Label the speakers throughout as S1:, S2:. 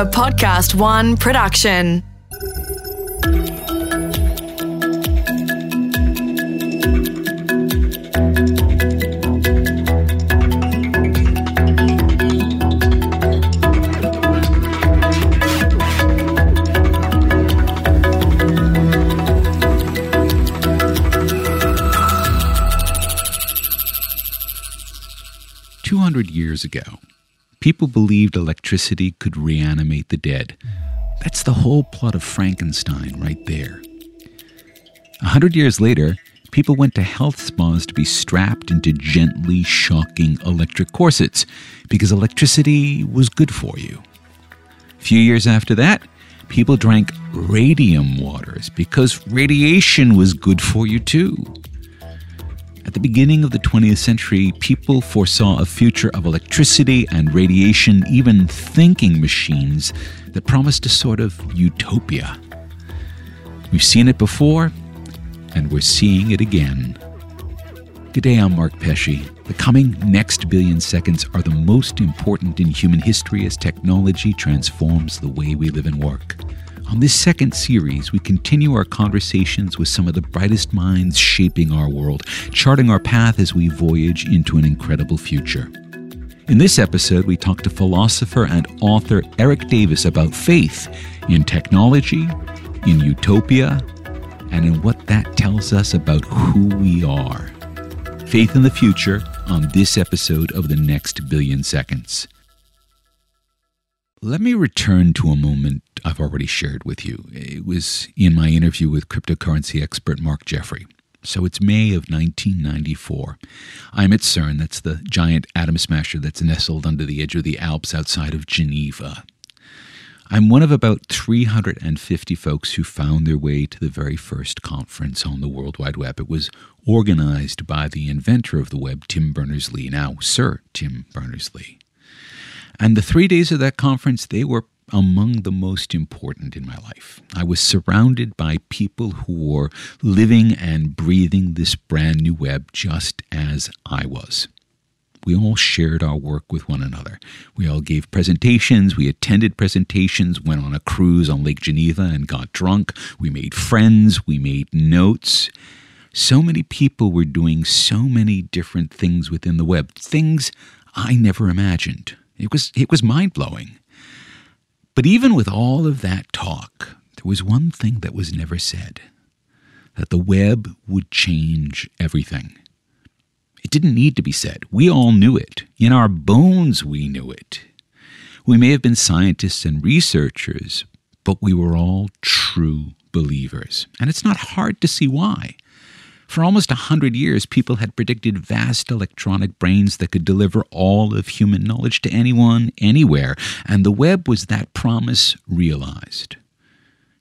S1: a Podcast One production.
S2: Two hundred years ago, people believed electricity could reanimate the dead. That's the whole plot of Frankenstein right there. A hundred years later, people went to health spas to be strapped into gently shocking electric corsets because electricity was good for you. A few years after that, people drank radium waters because radiation was good for you too. At the beginning of the 20th century, people foresaw a future of electricity and radiation, even thinking machines, that promised a sort of utopia. We've seen it before, and we're seeing it again. G'day, I'm Mark Pesce. The coming next billion seconds are the most important in human history as technology transforms the way we live and work. On this second series, we continue our conversations with some of the brightest minds shaping our world, charting our path as we voyage into an incredible future. In this episode, we talk to philosopher and author Erik Davis about faith in technology, in utopia, and in what that tells us about who we are. Faith in the future on this episode of The Next Billion Seconds. Let me return to a moment I've already shared with you. It was in my interview with cryptocurrency expert Mark Jeffrey. So it's May of 1994. I'm at CERN, that's the giant atom smasher that's nestled under the edge of the Alps outside of Geneva. I'm one of about 350 folks who found their way to the very first conference on the World Wide Web. It was organized by the inventor of the web, Tim Berners Lee, now Sir Tim Berners Lee. And the three days of that conference, they were among the most important in my life. I was surrounded by people who were living and breathing this brand new web just as I was. We all shared our work with one another. We all gave presentations, we attended presentations, went on a cruise on Lake Geneva and got drunk. We made friends, we made notes. So many people were doing so many different things within the web, things I never imagined. It was, it was mind blowing. But even with all of that talk, there was one thing that was never said that the web would change everything. It didn't need to be said. We all knew it. In our bones, we knew it. We may have been scientists and researchers, but we were all true believers. And it's not hard to see why. For almost a hundred years, people had predicted vast electronic brains that could deliver all of human knowledge to anyone, anywhere, and the web was that promise realized.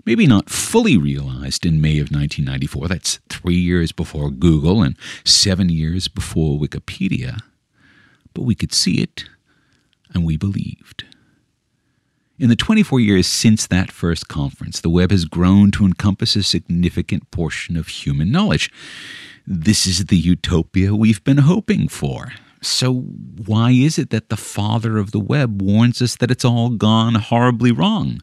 S2: Maybe not fully realized in May of 1994, that's three years before Google and seven years before Wikipedia, but we could see it and we believed. In the 24 years since that first conference, the web has grown to encompass a significant portion of human knowledge. This is the utopia we've been hoping for. So, why is it that the father of the web warns us that it's all gone horribly wrong?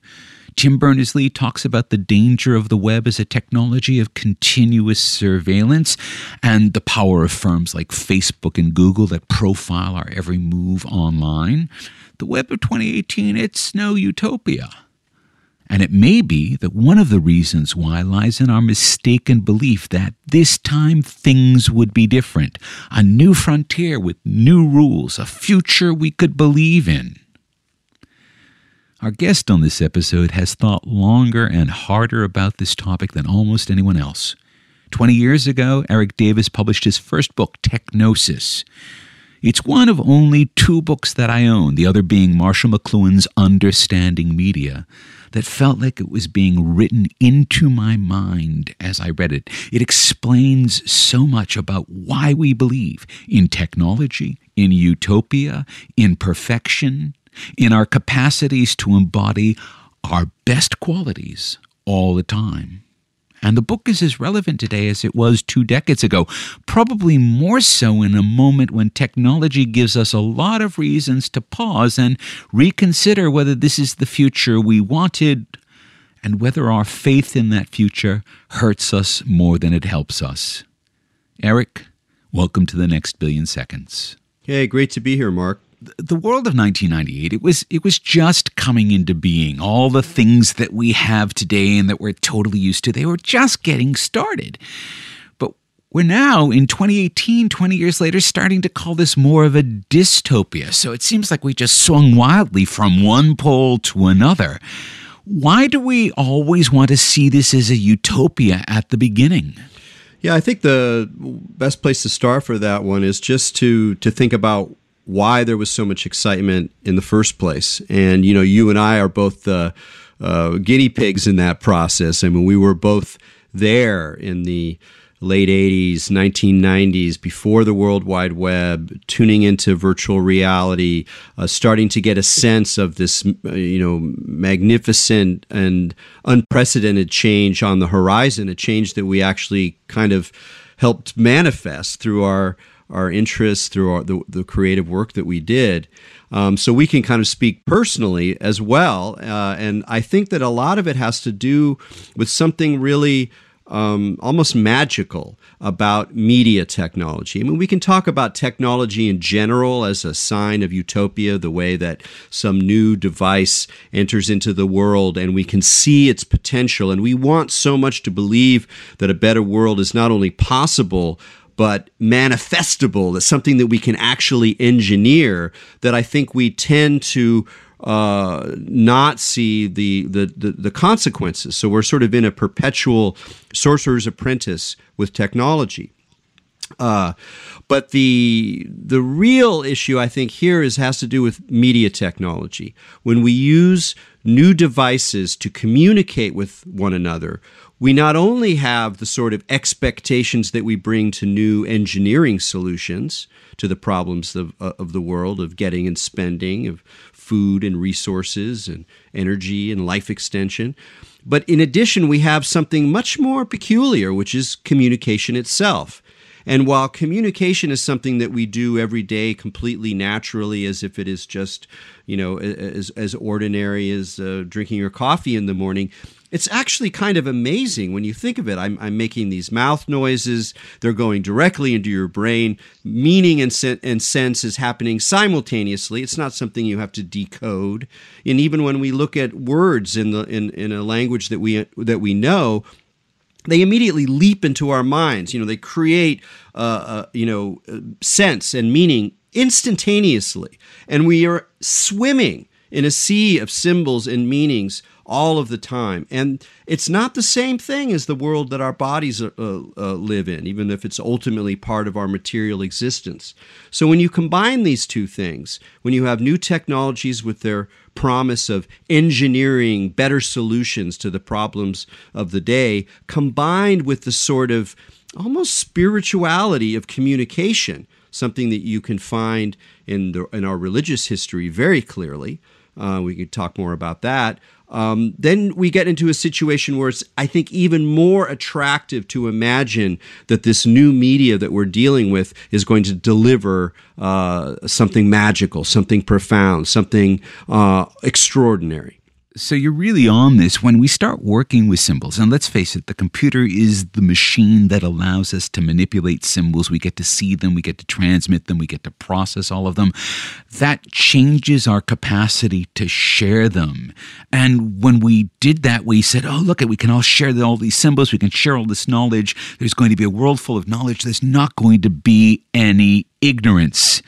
S2: Tim Berners Lee talks about the danger of the web as a technology of continuous surveillance and the power of firms like Facebook and Google that profile our every move online. The web of 2018, it's no utopia. And it may be that one of the reasons why lies in our mistaken belief that this time things would be different, a new frontier with new rules, a future we could believe in. Our guest on this episode has thought longer and harder about this topic than almost anyone else. Twenty years ago, Erik Davis published his first book, Techgnosis. It's one of only two books that I own, the other being Marshall McLuhan's Understanding Media, that felt like it was being written into my mind as I read it. It explains so much about why we believe in technology, in utopia, in perfection, in our capacities to embody our best qualities all the time. And the book is as relevant today as it was two decades ago, probably more so in a moment when technology gives us a lot of reasons to pause and reconsider whether this is the future we wanted and whether our faith in that future hurts us more than it helps us. Erik, welcome to the next billion seconds.
S3: Hey, great to be here, Mark
S2: the world of 1998 it was it was just coming into being. All the things that we have today and that we're totally used to they were just getting started. But we're now in 2018 20 years later starting to call this more of a dystopia. So it seems like we just swung wildly from one pole to another. Why do we always want to see this as a utopia at the beginning?
S3: Yeah, I think the best place to start for that one is just to to think about why there was so much excitement in the first place. And you know, you and I are both the uh, guinea pigs in that process. I mean, we were both there in the late 80s, 1990s, before the World Wide Web, tuning into virtual reality, uh, starting to get a sense of this, uh, you know, magnificent and unprecedented change on the horizon, a change that we actually kind of helped manifest through our our interests, through our, the, the creative work that we did. Um, so we can kind of speak personally as well. Uh, and I think that a lot of it has to do with something really um, almost magical about media technology. I mean, we can talk about technology in general as a sign of utopia, the way that some new device enters into the world and we can see its potential. And we want so much to believe that a better world is not only possible, but manifestable, that's something that we can actually engineer, that I think we tend to uh, not see the, the, the, the, consequences. So we're sort of in a perpetual sorcerer's apprentice with technology. Uh, but the the real issue I think here is has to do with media technology. When we use new devices to communicate with one another, we not only have the sort of expectations that we bring to new engineering solutions to the problems of, uh, of the world of getting and spending, of food and resources and energy and life extension. But in addition, we have something much more peculiar, which is communication itself. And while communication is something that we do every day completely naturally, as if it is just, you know, as, as ordinary as uh, drinking your coffee in the morning, it's actually kind of amazing when you think of it. I'm, I'm making these mouth noises, they're going directly into your brain. Meaning and, sen- and sense is happening simultaneously. It's not something you have to decode. And even when we look at words in, the, in, in a language that we, that we know, they immediately leap into our minds. You know, they create, uh, uh, you know, sense and meaning instantaneously, and we are swimming in a sea of symbols and meanings all of the time. And it's not the same thing as the world that our bodies uh, uh, live in, even if it's ultimately part of our material existence. So when you combine these two things, when you have new technologies with their promise of engineering better solutions to the problems of the day, combined with the sort of almost spirituality of communication, something that you can find in, the, in our religious history very clearly. Uh, we could talk more about that. Um, then we get into a situation where it's, I think, even more attractive to imagine that this new media that we're dealing with is going to deliver uh, something magical, something profound, something uh, extraordinary.
S2: So you're really on this when we start working with symbols. And let's face it, the computer is the machine that allows us to manipulate symbols. We get to see them, we get to transmit them, we get to process all of them. That changes our capacity to share them. And when we did that, we said, oh, look, we can all share all these symbols, we can share all this knowledge. There's going to be a world full of knowledge. There's not going to be any ignorance.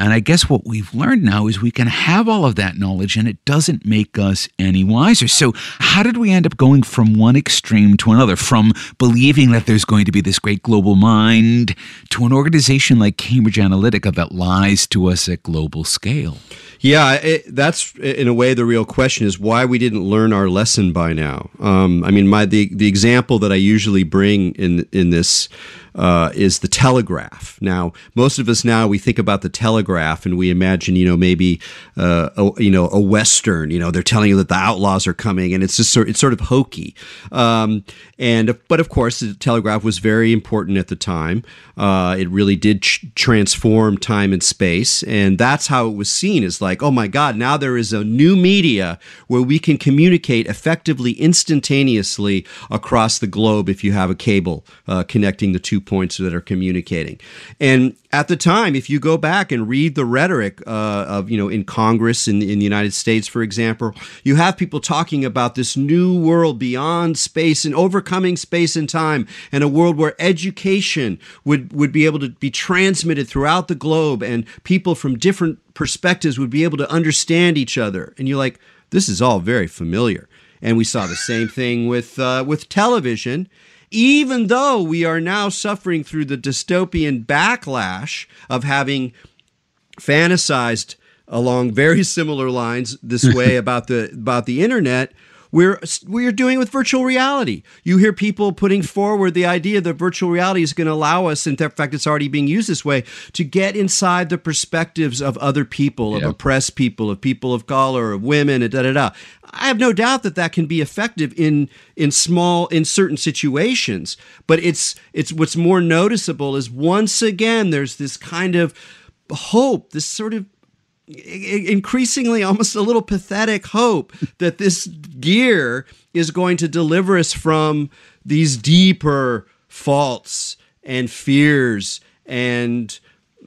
S2: And I guess what we've learned now is we can have all of that knowledge and it doesn't make us any wiser. So, how did we end up going from one extreme to another? From believing that there's going to be this great global mind to an organization like Cambridge Analytica that lies to us at global scale?
S3: Yeah, it, that's in a way the real question is why we didn't learn our lesson by now. Um, I mean, my the the example that I usually bring in in this uh, is the telegraph. Now, most of us now we think about the telegraph and we imagine, you know, maybe uh, a, you know a western. You know, they're telling you that the outlaws are coming, and it's just sort it's sort of hokey. Um, and but of course, the telegraph was very important at the time. Uh, it really did ch- transform time and space, and that's how it was seen as like, oh my God, now there is a new media where we can communicate effectively, instantaneously across the globe if you have a cable uh, connecting the two points that are communicating. And at the time, if you go back and read the rhetoric uh, of, you know, in Congress in, in the United States, for example, you have people talking about this new world beyond space and overcoming space and time, and a world where education would, would be able to be transmitted throughout the globe, and people from different perspectives would be able to understand each other. And you're like, this is all very familiar. And we saw the same thing with uh, with television even though we are now suffering through the dystopian backlash of having fantasized along very similar lines this way about the about the internet we're we're doing with virtual reality. You hear people putting forward the idea that virtual reality is going to allow us, in fact, it's already being used this way, to get inside the perspectives of other people, of oppressed people, of people of color, of women, and da da da. I have no doubt that that can be effective in in small in certain situations, but it's it's what's more noticeable is once again there's this kind of hope, this sort of increasingly almost a little pathetic hope that this gear is going to deliver us from these deeper faults and fears and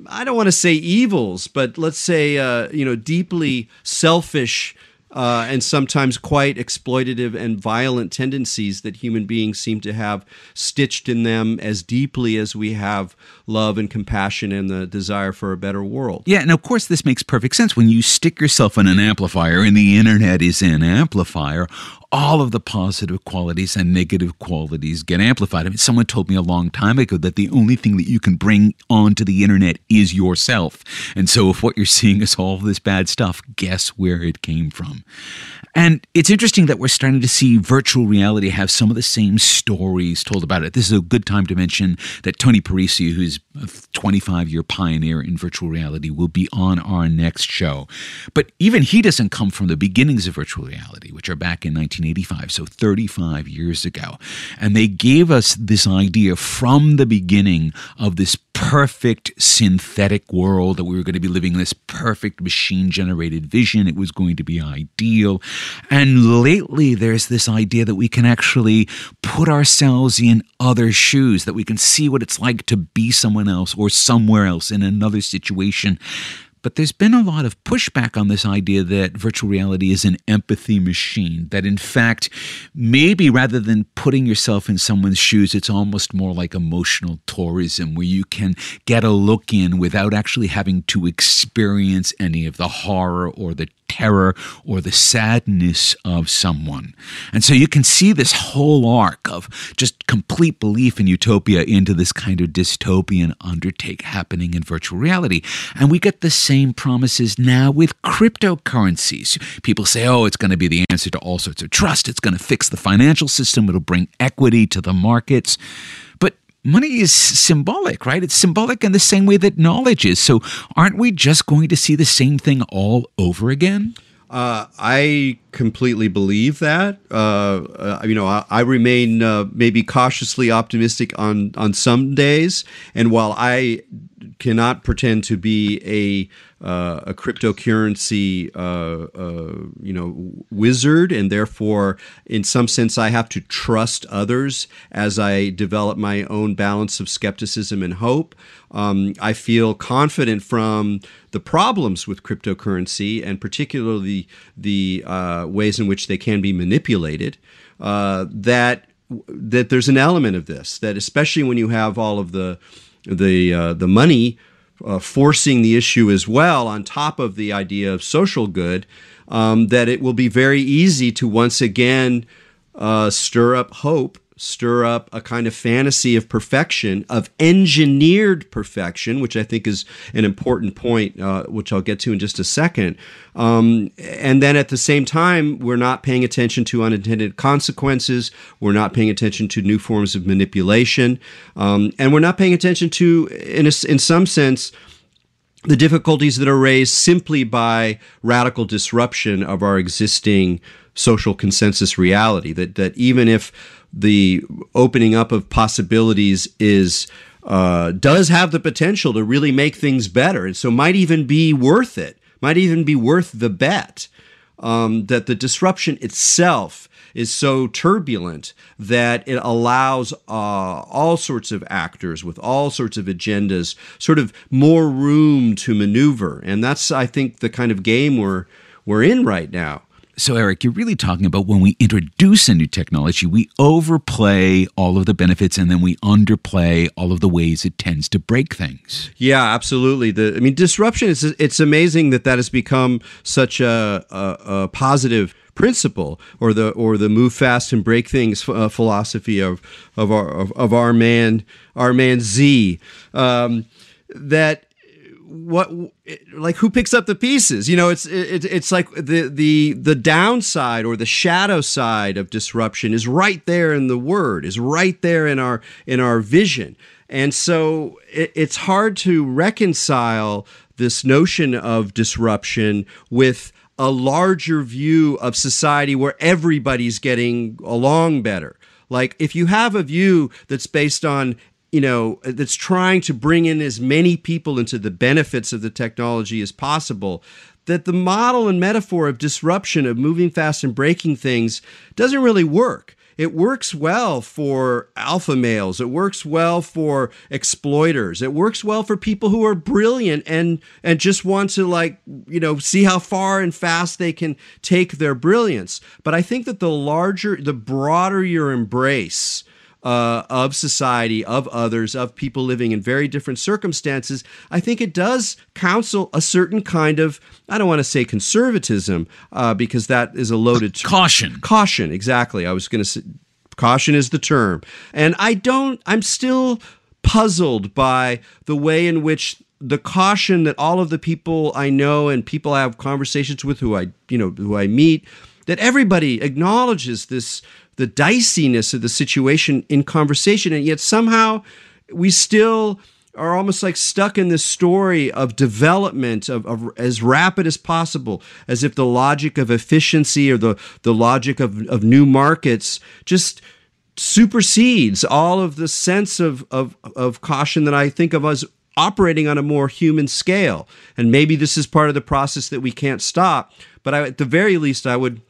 S3: I don't want to say evils, but let's say uh, you know deeply selfish uh, and sometimes quite exploitative and violent tendencies that human beings seem to have stitched in them as deeply as we have love and compassion and the desire for a better world.
S2: Yeah, and of course, this makes perfect sense. When you stick yourself in an amplifier and the internet is an amplifier, all of the positive qualities and negative qualities get amplified. I mean, someone told me a long time ago that the only thing that you can bring onto the internet is yourself. And so, if what you're seeing is all this bad stuff, guess where it came from? And it's interesting that we're starting to see virtual reality have some of the same stories told about it. This is a good time to mention that Tony Parisi, who's a 25 year pioneer in virtual reality, will be on our next show. But even he doesn't come from the beginnings of virtual reality, which are back in 1985, so 35 years ago. And they gave us this idea from the beginning of this perfect synthetic world that we were going to be living in this perfect machine generated vision. It was going to be ideal. And lately, there's this idea that we can actually put ourselves in other shoes, that we can see what it's like to be someone else or somewhere else in another situation. But there's been a lot of pushback on this idea that virtual reality is an empathy machine. That in fact, maybe rather than putting yourself in someone's shoes, it's almost more like emotional tourism where you can get a look in without actually having to experience any of the horror or the terror or the sadness of someone. And so you can see this whole arc of just complete belief in utopia into this kind of dystopian undertake happening in virtual reality. And we get the same promises now with cryptocurrencies. People say, oh, it's going to be the answer to all sorts of trust, it's going to fix the financial system, it'll bring equity to the markets money is symbolic, right? It's symbolic in the same way that knowledge is. So aren't we just going to see the same thing all over again?
S3: Uh, I completely believe that. Uh, uh, you know, I, I remain uh, maybe cautiously optimistic on on some days, and while I cannot pretend to be a uh, a cryptocurrency, uh, uh, you know, wizard, and therefore, in some sense, I have to trust others as I develop my own balance of skepticism and hope. Um, I feel confident from the problems with cryptocurrency, and particularly the uh, ways in which they can be manipulated. Uh, that that there's an element of this that, especially when you have all of the the uh, the money uh, forcing the issue as well, on top of the idea of social good, um, that it will be very easy to once again uh, stir up hope stir up a kind of fantasy of perfection, of engineered perfection, which I think is an important point, uh, which I'll get to in just a second. Um, and then at the same time, we're not paying attention to unintended consequences. We're not paying attention to new forms of manipulation. Um, and we're not paying attention to, in, a, in some sense, the difficulties that are raised simply by radical disruption of our existing social consensus reality. That that even if the opening up of possibilities is uh, does have the potential to really make things better, and so might even be worth it. Might even be worth the bet. Um, that the disruption itself is so turbulent that it allows uh, all sorts of actors with all sorts of agendas sort of more room to maneuver. And that's, I think, the kind of game we're, we're in right now.
S2: So, Erik, you're really talking about when we introduce a new technology, we overplay all of the benefits and then we underplay all of the ways it tends to break things.
S3: Yeah, absolutely. The I mean, disruption is it's amazing that that has become such a, a, a positive principle or the or the move fast and break things uh, philosophy of of our of, of, our man our man Z um, that what like who picks up the pieces? You know it's it, it's like the the the downside or the shadow side of disruption is right there in the word is right there in our in our vision. And so it, it's hard to reconcile this notion of disruption with a larger view of society where everybody's getting along better. Like if you have a view that's based on you know, that's trying to bring in as many people into the benefits of the technology as possible, that the model and metaphor of disruption, of moving fast and breaking things, doesn't really work. It works well for alpha males. It works well for exploiters. It works well for people who are brilliant and and just want to like, you know, see how far and fast they can take their brilliance. But I think that the larger the broader your embrace uh, of society, of others, of people living in very different circumstances, I think it does counsel a certain kind of, I don't want to say conservatism, uh, because that is a loaded
S2: term. Caution.
S3: Caution, exactly. I was going to say, caution is the term. And I don't, I'm still puzzled by the way in which the caution that all of the people I know and people I have conversations with who I, you know, who I meet, that everybody acknowledges this the diciness of the situation in conversation, and yet somehow we still are almost like stuck in this story of development of, of, as rapid as possible, as if the logic of efficiency or the, the logic of, of new markets just supersedes all of the sense of, of, of caution that I think of as operating on a more human scale. And maybe this is part of the process that we can't stop. But I, at the very least, I would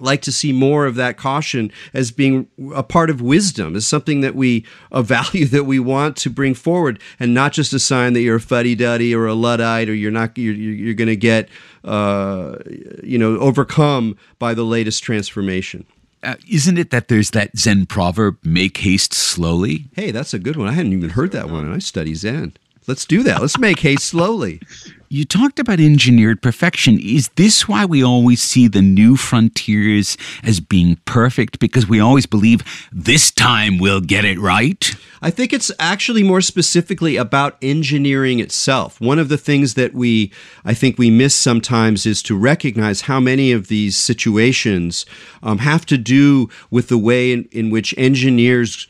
S3: like to see more of that caution as being a part of wisdom, as something that we, a value that we want to bring forward, and not just a sign that you're a fuddy duddy or a luddite or you're not, you're, you're going to get, uh, you know, overcome by the latest transformation.
S2: Uh, isn't it that there's that Zen proverb, make haste slowly?
S3: Hey, that's a good one. I hadn't even heard that one, and I study Zen. Let's do that. Let's make haste slowly.
S2: You talked about engineered perfection. Is this why we always see the new frontiers as being perfect? Because we always believe this time we'll get it right?
S3: I think it's actually more specifically about engineering itself. One of the things that we, I think we miss sometimes is to recognize how many of these situations um, have to do with the way in, in which engineers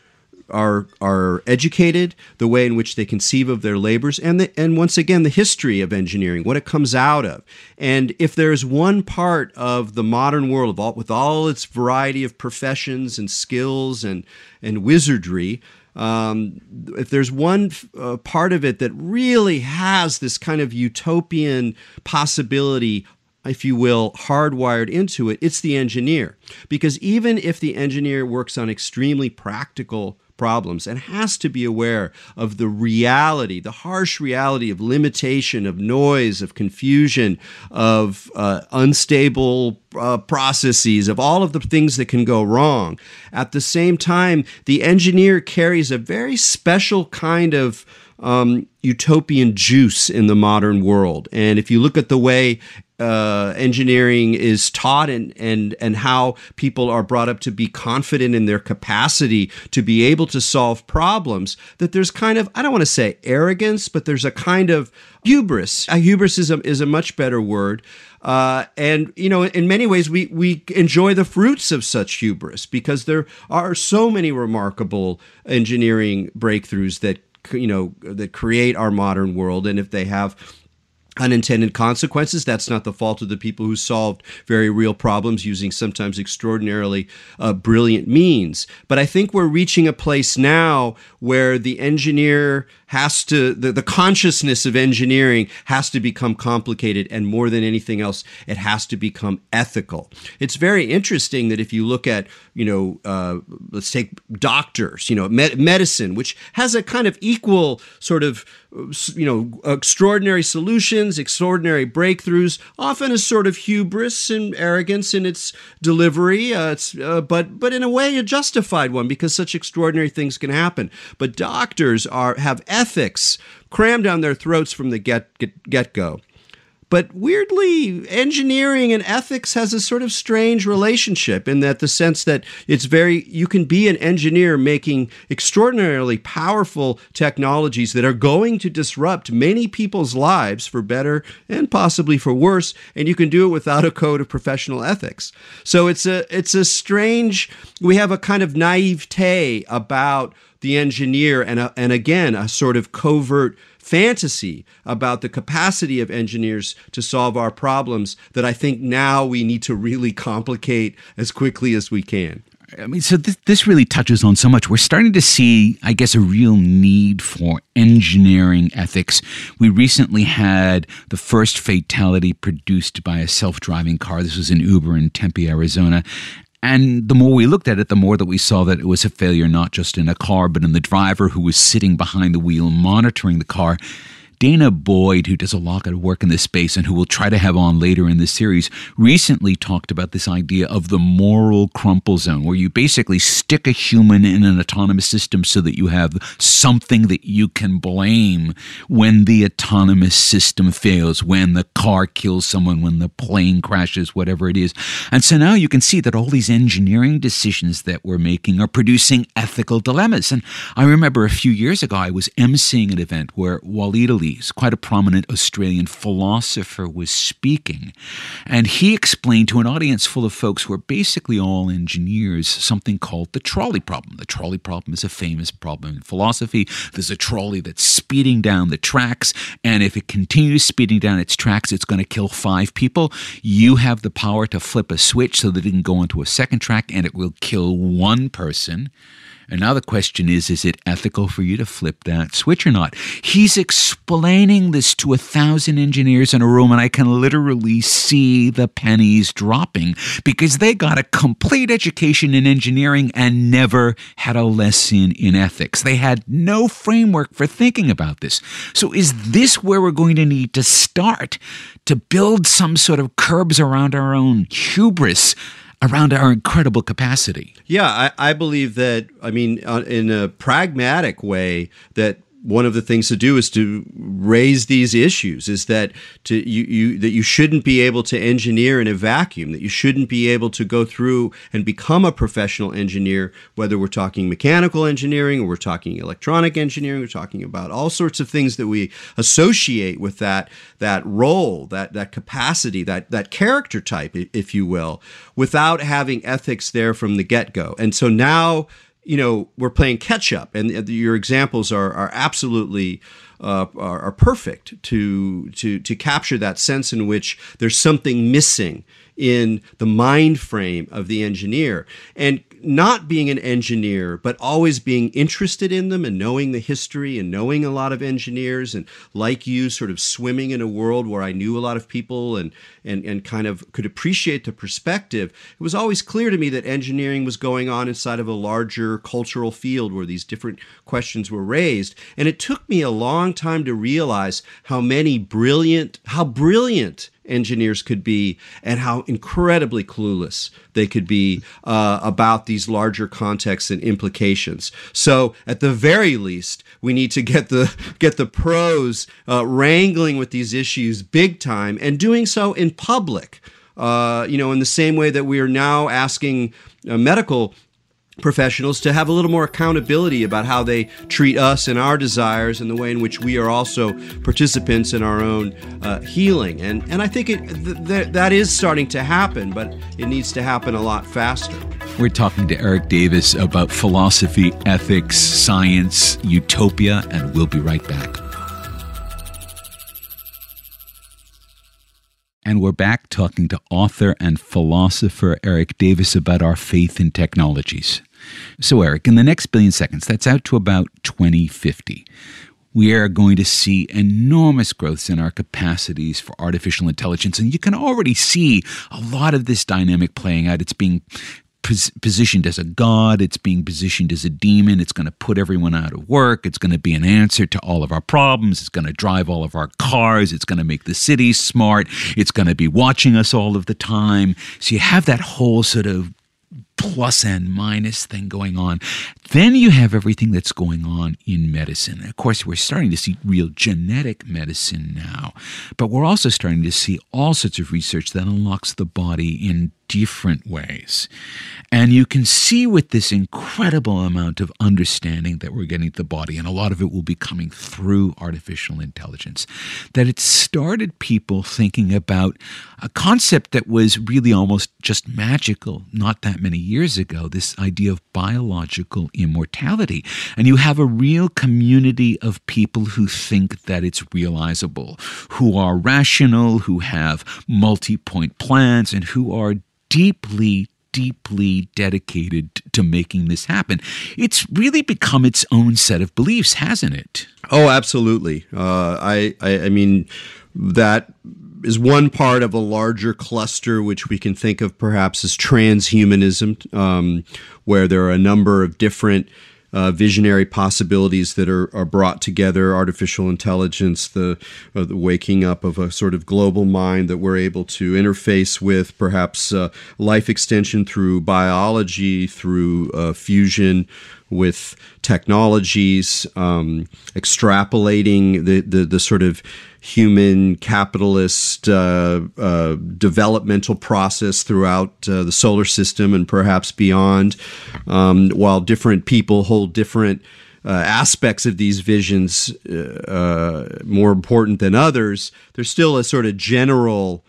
S3: are are educated, the way in which they conceive of their labors, and the, and once again the history of engineering, what it comes out of. And if there's one part of the modern world of all, with all its variety of professions and skills and and wizardry, um, if there's one uh, part of it that really has this kind of utopian possibility if you will, hardwired into it, it's the engineer. Because even if the engineer works on extremely practical problems and has to be aware of the reality, the harsh reality of limitation, of noise, of confusion, of uh, unstable uh, processes, of all of the things that can go wrong. At the same time, the engineer carries a very special kind of um, utopian juice in the modern world. And if you look at the way uh, engineering is taught and, and and how people are brought up to be confident in their capacity to be able to solve problems that there's kind of I don't want to say arrogance but there's a kind of hubris. A hubris is a, is a much better word. Uh, and you know in many ways we we enjoy the fruits of such hubris because there are so many remarkable engineering breakthroughs that you know that create our modern world. And if they have unintended consequences. That's not the fault of the people who solved very real problems using sometimes extraordinarily uh, brilliant means. But I think we're reaching a place now where the engineer has to, the, the consciousness of engineering has to become complicated, and more than anything else, it has to become ethical. It's very interesting that if you look at, you know, uh, let's take doctors, you know, med- medicine, which has a kind of equal sort of you know, extraordinary solutions, extraordinary breakthroughs, often a sort of hubris and arrogance in its delivery. Uh, it's, uh, but but in a way, a justified one because such extraordinary things can happen. But doctors are have ethics crammed down their throats from the get get, get go. But weirdly, engineering and ethics has a sort of strange relationship in that the sense that it's very, you can be an engineer making extraordinarily powerful technologies that are going to disrupt many people's lives for better and possibly for worse, and you can do it without a code of professional ethics. So it's a, it's a strange, we have a kind of naivete about the engineer and, a, and again, a sort of covert fantasy about the capacity of engineers to solve our problems that I think now we need to really complicate as quickly as we can.
S2: I mean, so this, this really touches on so much. We're starting to see, I guess, a real need for engineering ethics. We recently had the first fatality produced by a self driving car. This was in Uber in Tempe, Arizona. And the more we looked at it, the more that we saw that it was a failure not just in a car, but in the driver who was sitting behind the wheel monitoring the car. Danah Boyd, who does a lot of work in this space and who we'll try to have on later in this series, recently talked about this idea of the moral crumple zone, where you basically stick a human in an autonomous system so that you have something that you can blame when the autonomous system fails, when the car kills someone, when the plane crashes, whatever it is. And so now you can see that all these engineering decisions that we're making are producing ethical dilemmas. And I remember a few years ago, I was emceeing an event where Waleed Aly quite a prominent Australian philosopher, was speaking. And he explained to an audience full of folks who are basically all engineers something called the trolley problem. The trolley problem is a famous problem in philosophy. There's a trolley that's speeding down the tracks, and if it continues speeding down its tracks, it's going to kill five people. You have the power to flip a switch so that it can go onto a second track and it will kill one person. And now the question is is it ethical for you to flip that switch or not? He's explaining this to a thousand engineers in a room, and I can literally see the pennies dropping because they got a complete education in engineering and never had a lesson in ethics. They had no framework for thinking about this. So, is this where we're going to need to start to build some sort of curbs around our own hubris? Around our incredible capacity.
S3: Yeah, I, I believe that, I mean, uh, in a pragmatic way, that one of the things to do is to raise these issues is that to you, you that you shouldn't be able to engineer in a vacuum that you shouldn't be able to go through and become a professional engineer whether we're talking mechanical engineering or we're talking electronic engineering we're talking about all sorts of things that we associate with that that role that that capacity that that character type if you will without having ethics there from the get-go. And so now you know we're playing catch up, and your examples are are absolutely uh, are, are perfect to to to capture that sense in which there's something missing in the mind frame of the engineer. And not being an engineer, but always being interested in them and knowing the history and knowing a lot of engineers and like you, sort of swimming in a world where I knew a lot of people and and and kind of could appreciate the perspective. It was always clear to me that engineering was going on inside of a larger cultural field where these different questions were raised. And it took me a long time to realize how many brilliant, how brilliant engineers could be and how incredibly clueless they could be uh, about these larger contexts and implications. So, at the very least, we need to get the get the pros uh, wrangling with these issues big time and doing so in public. Uh, you know, in the same way that we are now asking uh, medical professionals to have a little more accountability about how they treat us and our desires and the way in which we are also participants in our own uh, healing. And, and I think it, th- th- that is starting to happen, but it needs to happen a lot faster.
S2: We're talking to Erik Davis about philosophy, ethics, science, utopia, and we'll be right back. And we're back talking to author and philosopher Erik Davis about our faith in technologies. So, Erik, in the next billion seconds, that's out to about 2050, we are going to see enormous growths in our capacities for artificial intelligence. And you can already see a lot of this dynamic playing out. It's being pos- positioned as a god, it's being positioned as a demon, it's going to put everyone out of work, it's going to be an answer to all of our problems, it's going to drive all of our cars, it's going to make the cities smart, it's going to be watching us all of the time. So you have that whole sort of plus and minus thing going on. Then you have everything that's going on in medicine. Of course, we're starting to see real genetic medicine now, but we're also starting to see all sorts of research that unlocks the body in different ways. And you can see with this incredible amount of understanding that we're getting the body, and a lot of it will be coming through artificial intelligence, that it started people thinking about a concept that was really almost just magical not that many years ago this idea of biological immortality. And you have a real community of people who think that it's realizable, who are rational, who have multi point plans, and who are deeply, deeply dedicated to making this happen. It's really become its own set of beliefs, hasn't it?
S3: Oh, absolutely. Uh, I, I, I mean, that is one part of a larger cluster, which we can think of perhaps as transhumanism, um, where there are a number of different uh, visionary possibilities that are, are brought together artificial intelligence, the, uh, the waking up of a sort of global mind that we're able to interface with, perhaps uh, life extension through biology, through uh, fusion with technologies, um, extrapolating the, the, the sort of human capitalist uh, uh, developmental process throughout uh, the solar system and perhaps beyond, um, while different people hold different uh, aspects of these visions uh, more important than others, there's still a sort of general.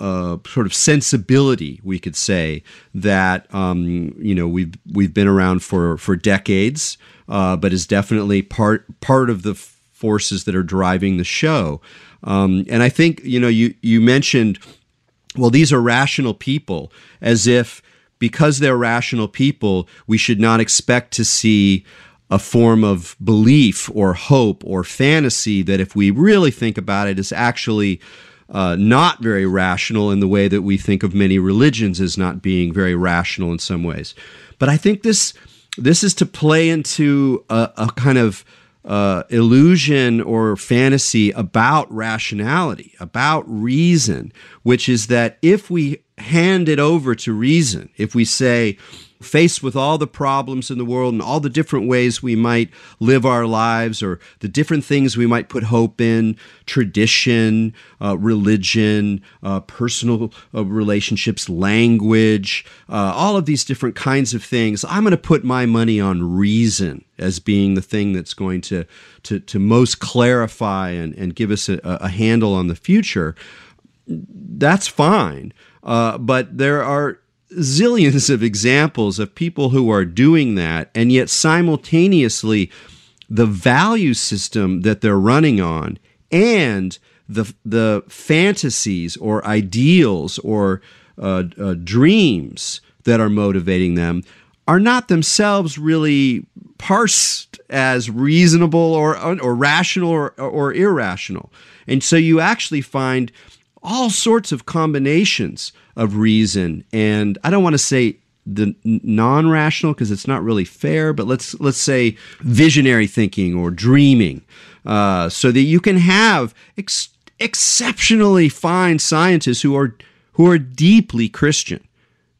S3: Uh, sort of sensibility, we could say that um, you know we've we've been around for for decades, uh, but is definitely part part of the forces that are driving the show. Um, and I think you know you you mentioned, well, these are rational people, as if because they're rational people, we should not expect to see a form of belief or hope or fantasy that, if we really think about it, is actually uh, not very rational in the way that we think of many religions as not being very rational in some ways. But I think this this is to play into a, a kind of uh, illusion or fantasy about rationality, about reason, which is that if we hand it over to reason, if we say, faced with all the problems in the world and all the different ways we might live our lives or the different things we might put hope in tradition, uh, religion, uh, personal uh, relationships, language, uh, all of these different kinds of things. I'm going to put my money on reason as being the thing that's going to, to, to most clarify and, and give us a, a handle on the future. That's fine. Uh, but there are zillions of examples of people who are doing that, and yet simultaneously, the value system that they're running on and the the fantasies or ideals or uh, uh, dreams that are motivating them are not themselves really parsed as reasonable or or rational or, or irrational, and so you actually find all sorts of combinations of reason. And I don't want to say the non-rational because it's not really fair, but let's let's say visionary thinking or dreaming, uh, so that you can have ex- exceptionally fine scientists who are who are deeply Christian.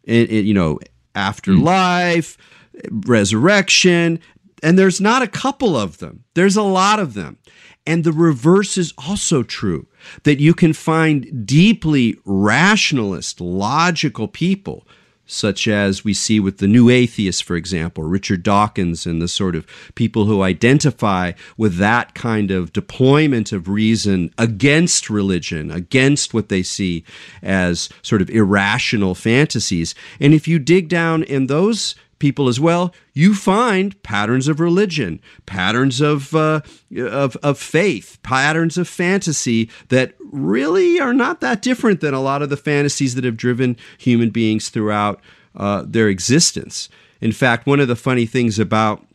S3: You know, afterlife, mm. resurrection, and there's not a couple of them. There's a lot of them. And the reverse is also true that you can find deeply rationalist, logical people such as we see with the new atheists, for example, Richard Dawkins, and the sort of people who identify with that kind of deployment of reason against religion, against what they see as sort of irrational fantasies. And if you dig down in those people as well, you find patterns of religion, patterns of, uh, of, of faith, patterns of fantasy that really are not that different than a lot of the fantasies that have driven human beings throughout uh, their existence. In fact, one of the funny things about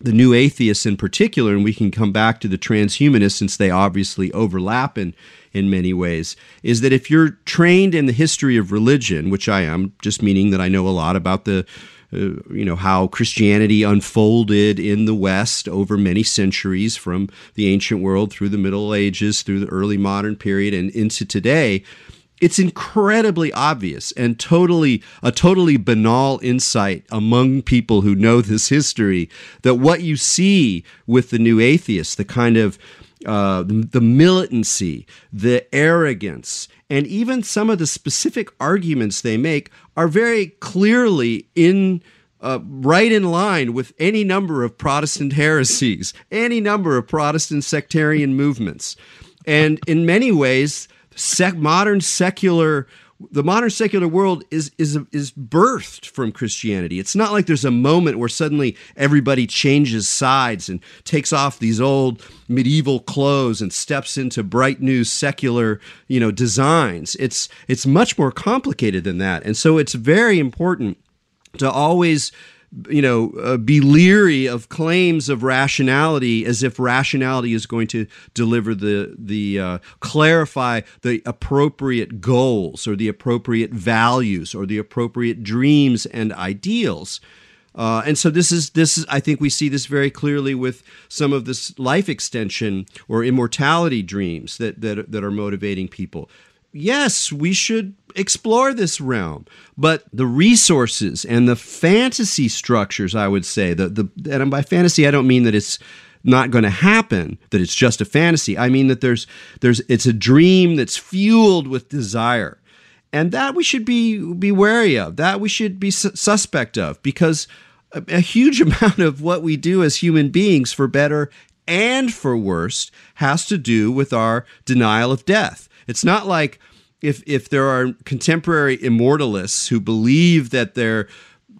S3: the new atheists in particular, and we can come back to the transhumanists since they obviously overlap in, in many ways, is that if you're trained in the history of religion, which I am, just meaning that I know a lot about the you know how Christianity unfolded in the West over many centuries, from the ancient world through the Middle Ages, through the early modern period, and into today. It's incredibly obvious and totally a totally banal insight among people who know this history that what you see with the new atheists, the kind of uh, the, the militancy, the arrogance, and even some of the specific arguments they make are very clearly in uh, right in line with any number of Protestant heresies, any number of Protestant sectarian movements, and in many ways, sec- modern secular the modern secular world is is is birthed from Christianity. It's not like there's a moment where suddenly everybody changes sides and takes off these old medieval clothes and steps into bright new secular, you know, designs. It's it's much more complicated than that. And so it's very important to always you know, uh, be leery of claims of rationality as if rationality is going to deliver the the uh, clarify the appropriate goals or the appropriate values or the appropriate dreams and ideals. Uh, and so this is this is I think we see this very clearly with some of this life extension or immortality dreams that that, that are motivating people yes, we should explore this realm. But the resources and the fantasy structures, I would say, the, the and by fantasy I don't mean that it's not going to happen, that it's just a fantasy. I mean that there's there's it's a dream that's fueled with desire. And that we should be be wary of. That we should be su- suspect of because a, a huge amount of what we do as human beings for better and for worse has to do with our denial of death it's not like if if there are contemporary immortalists who believe that their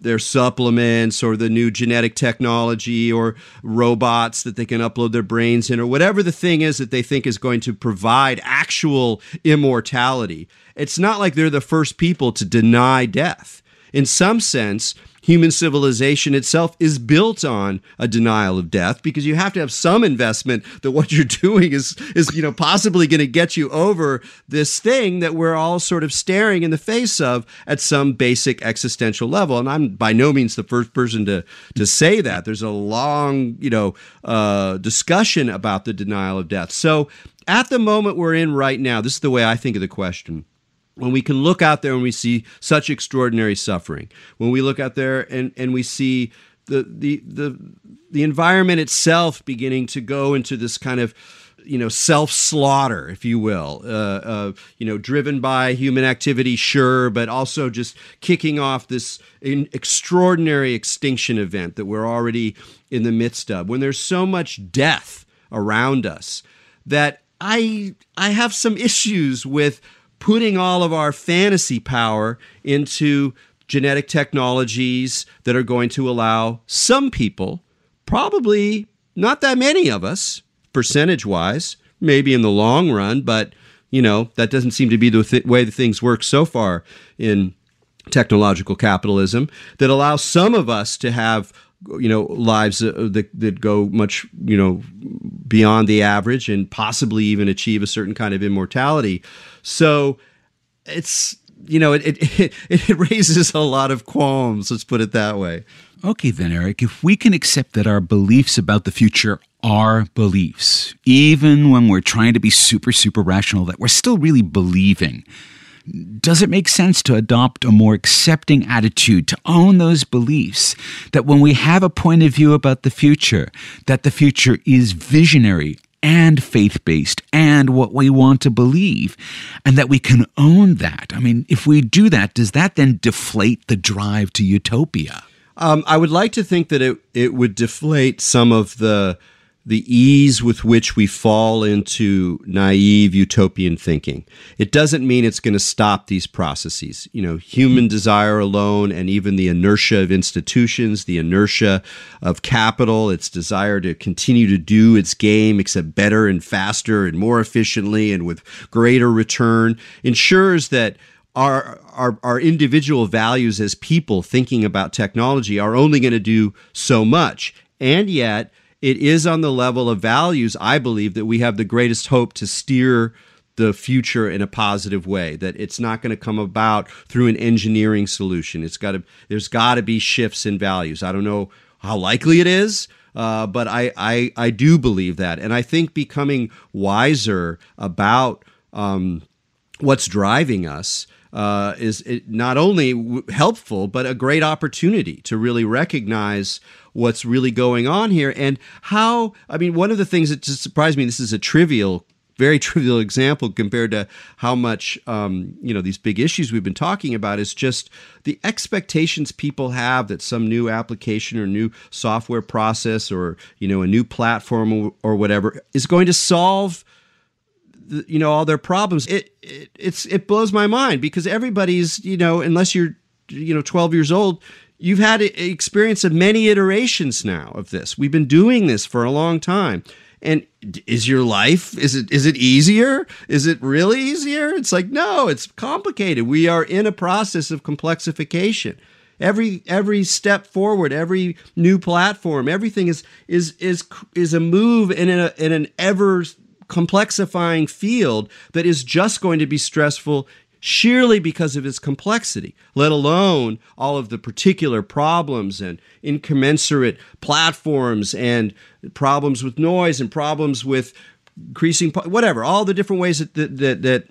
S3: their supplements or the new genetic technology or robots that they can upload their brains in or whatever the thing is that they think is going to provide actual immortality. It's not like they're the first people to deny death. In some sense, human civilization itself is built on a denial of death because you have to have some investment that what you're doing is is you know possibly going to get you over this thing that we're all sort of staring in the face of at some basic existential level. And I'm by no means the first person to to say that. There's a long you know uh, discussion about the denial of death. So at the moment we're in right now this is the way I think of the question when we can look out there and we see such extraordinary suffering, when we look out there and, and we see the, the, the, the environment itself beginning to go into this kind of you know self slaughter, if you will, uh, uh, you know, driven by human activity, sure, but also just kicking off this extraordinary extinction event that we're already in the midst of. When there's so much death around us, that I I have some issues with putting all of our fantasy power into genetic technologies that are going to allow some people, probably not that many of us, percentage wise, maybe in the long run, but you know, that doesn't seem to be the th- way the things work so far in technological capitalism that allows some of us to have you know lives uh, that, that go much you know beyond the average and possibly even achieve a certain kind of immortality so it's you know, it, it, it raises a lot of qualms. Let's put it that way.
S2: Okay, then, Erik, if we can accept that our beliefs about the future are beliefs, even when we're trying to be super, super rational, that we're still really believing, does it make sense to adopt a more accepting attitude, to own those beliefs, that when we have a point of view about the future, that the future is visionary and faith based and what we want to believe, and that we can own that? I mean, if we do that, does that then deflate the drive to utopia?
S3: Um, I would like to think that it it would deflate some of the the ease with which we fall into naive utopian thinking. It doesn't mean it's going to stop these processes. You know, human desire alone and even the inertia of institutions, the inertia of capital, its desire to continue to do its game except better and faster and more efficiently and with greater return ensures that our, our, our individual values as people thinking about technology are only going to do so much. And yet, it is on the level of values, I believe, that we have the greatest hope to steer the future in a positive way that it's not going to come about through an engineering solution. It's got to there's got to be shifts in values. I don't know how likely it is uh, but I, I i do believe that. And i think becoming wiser about um, what's driving us uh, is not only helpful but a great opportunity to really recognize what's really going on here and how i mean one of the things that just surprised me this is a trivial very trivial example compared to how much um, you know these big issues we've been talking about is just the expectations people have that some new application or new software process or you know a new platform or, or whatever is going to solve you know all their problems. It, it it's it blows my mind because everybody's you know unless you're you know 12 years old you've had experience of many iterations now of this. We've been doing this for a long time. And is your life is it is it easier? Is it really easier? It's like no it's complicated. We are in a process of complexification. Every every step forward every new platform everything is is is is a move in a in an ever complexifying field that is just going to be stressful sheerly because of its complexity, let alone all of the particular problems and incommensurate platforms and problems with noise and problems with increasing whatever all the different ways that that, that, that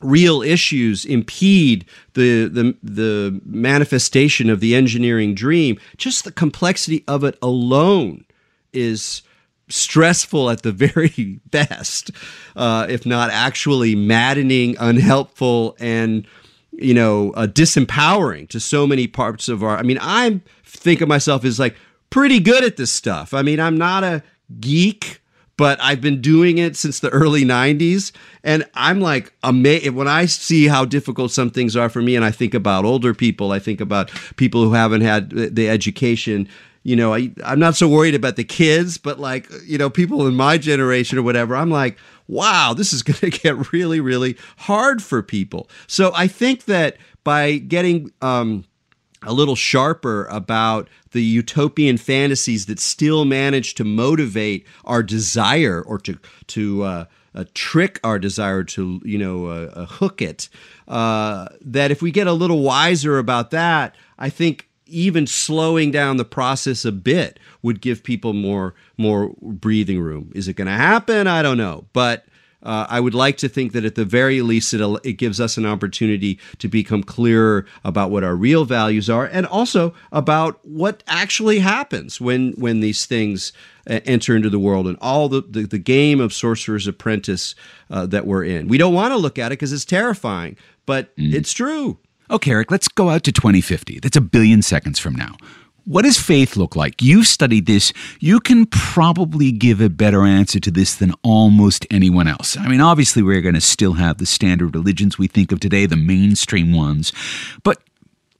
S3: real issues impede the, the the manifestation of the engineering dream. Just the complexity of it alone is stressful at the very best, uh, if not actually maddening, unhelpful, and you know, uh, disempowering to so many parts of our. I mean, I think of myself as like pretty good at this stuff. I mean, I'm not a geek, but I've been doing it since the early 90s. And I'm like amazed when I see how difficult some things are for me. And I think about older people, I think about people who haven't had the education you know, I, I'm not so worried about the kids, but like, you know, people in my generation or whatever, I'm like, wow, this is going to get really, really hard for people. So I think that by getting um, a little sharper about the utopian fantasies that still manage to motivate our desire or to, to, uh, uh, trick our desire to, you know, uh, uh hook it. Uh, that if we get a little wiser about that, I think even slowing down the process a bit would give people more more breathing room. Is it going to happen? I don't know, but uh, I would like to think that at the very least it it gives us an opportunity to become clearer about what our real values are, and also about what actually happens when when these things uh, enter into the world and all the the, the game of Sorcerer's Apprentice uh, that we're in. We don't want to look at it because it's terrifying, but mm. it's true.
S2: Okay, Erik, let's go out to 2050. That's a billion seconds from now. What does faith look like? You've studied this. You can probably give a better answer to this than almost anyone else. I mean, obviously, we're going to still have the standard religions we think of today, the mainstream ones. But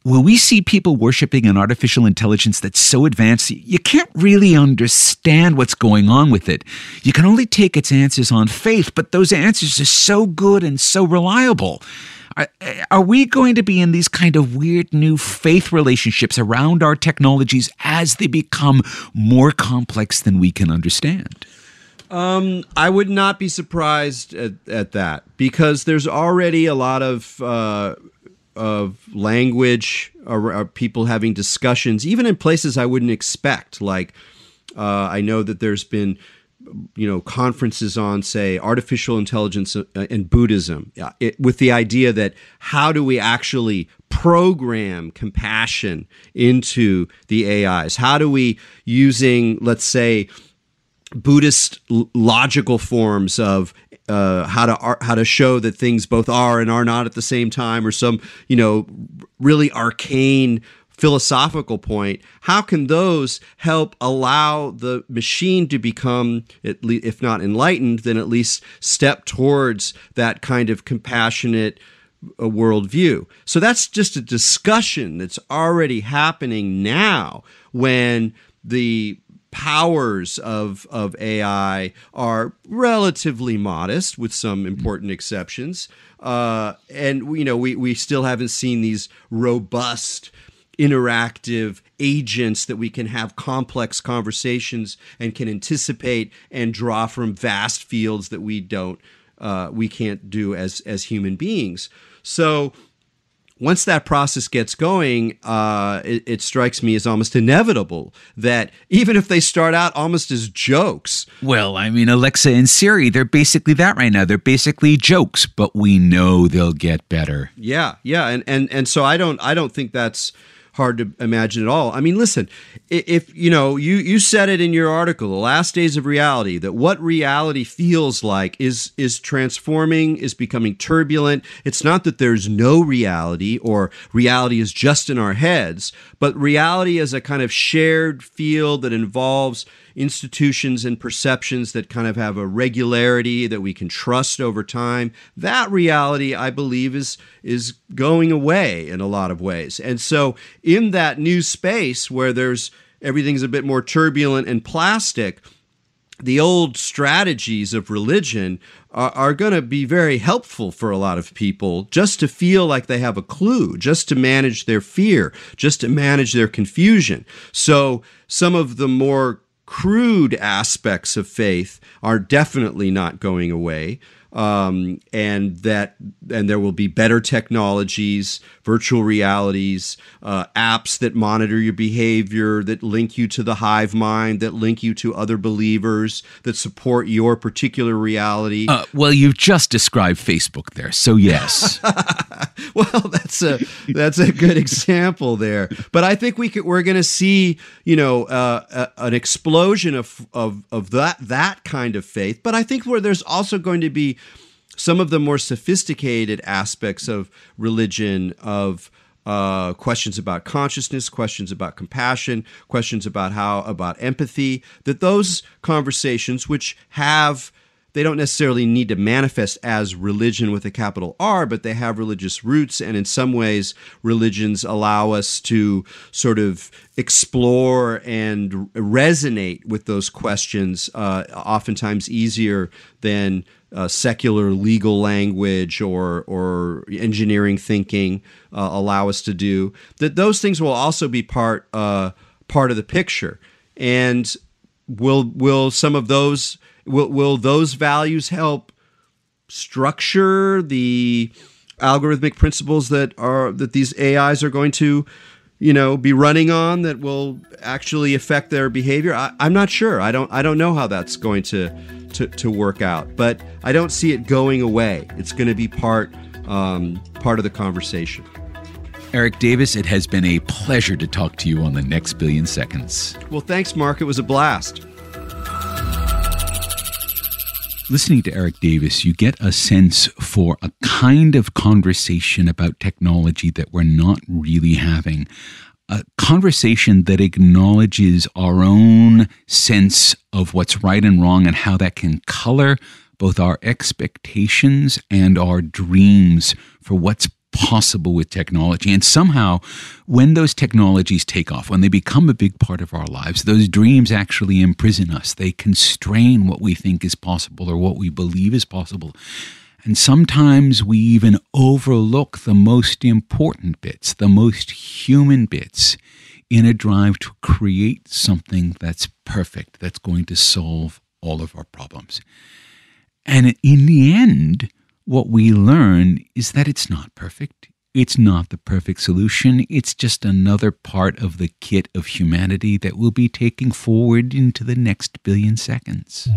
S2: will we see people worshiping an artificial intelligence that's so advanced you can't really understand what's going on with it? You can only take its answers on faith, but those answers are so good and so reliable. Are, are we going to be in these kind of weird new faith relationships around our technologies as they become more complex than we can understand?
S3: Um, I would not be surprised at, at, that because there's already a lot of uh, of language, or, or people having discussions, even in places I wouldn't expect. Like uh, I know that there's been you know conferences on say artificial intelligence uh, and buddhism. It, with the idea that how do we actually program compassion into the ais how do we using let's say buddhist logical forms of uh, how to how to show that things both are and are not at the same time, or some you know really arcane philosophical point, how can those help allow the machine to become, if not enlightened, then at least step towards that kind of compassionate uh, worldview? So that's just a discussion that's already happening now when the powers of, of AI are relatively modest, with some important exceptions. Uh, and you know, we, we still haven't seen these robust interactive agents that we can have complex conversations and can anticipate and draw from vast fields that we don't uh, we can't do as as human beings so once that process gets going, uh, it, it, strikes me as almost inevitable that even if they start out almost as jokes.
S2: Well, I mean, Alexa and Siri, they're basically that right now. They're basically jokes, but we know they'll get better.
S3: Yeah, yeah, and and and so I don't I don't think that's hard to imagine at all. I mean, listen, if you know, you you said it in your article, The Last Days of Reality, that what reality feels like is is transforming, is becoming turbulent. It's not that there's no reality or reality is just in our heads, but reality is a kind of shared field that involves institutions and perceptions that kind of have a regularity that we can trust over time. That reality, I believe, is is going away in a lot of ways. And so, in that new space where there's everything's a bit more turbulent and plastic, the old strategies of religion are, are going to be very helpful for a lot of people just to feel like they have a clue, just to manage their fear, just to manage their confusion. So, some of the more crude aspects of faith are definitely not going away um, and that and there will be better technologies, virtual realities, uh, apps that monitor your behavior, that link you to the hive mind, that link you to other believers, that support your particular reality.
S2: Uh, well, you've just described Facebook there, so yes.
S3: well, that's a that's a good example there. But I think we could, we're going to see, you know, uh, a, an explosion of, of of that that kind of faith. But I think where there's also going to be some of the more sophisticated aspects of religion, of uh, questions about consciousness, questions about compassion, questions about how about empathy. That those conversations, which have they don't necessarily need to manifest as religion with a capital R, but they have religious roots. And in some ways, religions allow us to sort of explore and resonate with those questions, uh, oftentimes easier than uh, secular legal language or or engineering thinking uh, allow us to do. That those things will also be part uh, part of the picture, and will will some of those will will those values help structure the algorithmic principles that are that these AIs are going to you know be running on that will actually affect their behavior? I, am not sure. I don't i don't know how that's going to, to to work out but i don't see it going away. It's going to be part um, part of the conversation.
S2: Erik Davis it has been a pleasure to talk to you on the next billion seconds.
S3: Well thanks mark. It was a blast
S2: listening to Erik Davis, you get a sense for a kind of conversation about technology that we're not really having. A conversation that acknowledges our own sense of what's right and wrong and how that can color both our expectations and our dreams for what's possible with technology. And somehow, when those technologies take off, when they become a big part of our lives, those dreams actually imprison us. They constrain what we think is possible or what we believe is possible. And sometimes we even overlook the most important bits, the most human bits, in a drive to create something that's perfect, that's going to solve all of our problems. And in the end, what we learn is that it's not perfect. It's not the perfect solution, it's just another part of the kit of humanity that we'll be taking forward into the next billion seconds.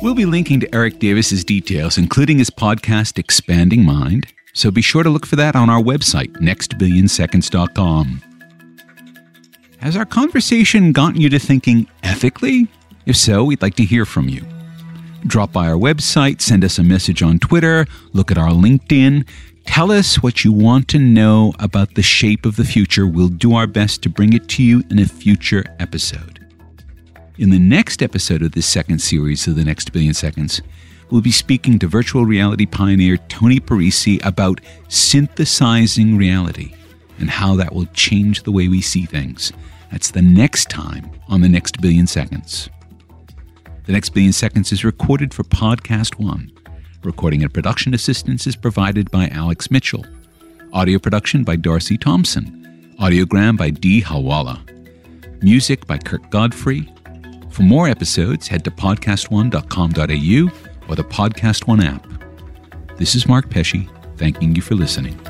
S2: We'll be linking to Erik Davis's details, including his podcast Expanding Mind, so be sure to look for that on our website, nextbillionseconds.com. Has our conversation gotten you to thinking ethically? If so, we'd like to hear from you. Drop by our website, send us a message on Twitter, look at our LinkedIn, tell us what you want to know about the shape of the future. We'll do our best to bring it to you in a future episode. In the next episode of this second series of The Next Billion Seconds, we'll be speaking to virtual reality pioneer Tony Parisi about synthesizing reality and how that will change the way we see things. That's the next time on The Next Billion Seconds. The Next Billion Seconds is recorded for Podcast One. Recording and production assistance is provided by Alex Mitchell. Audio production by Darcy Thompson. Audiogram by Dee Hawala. Music by Kirk Godfrey. For more episodes, head to podcastone.com.au or the Podcast One app. This is Mark Pesce, thanking you for listening.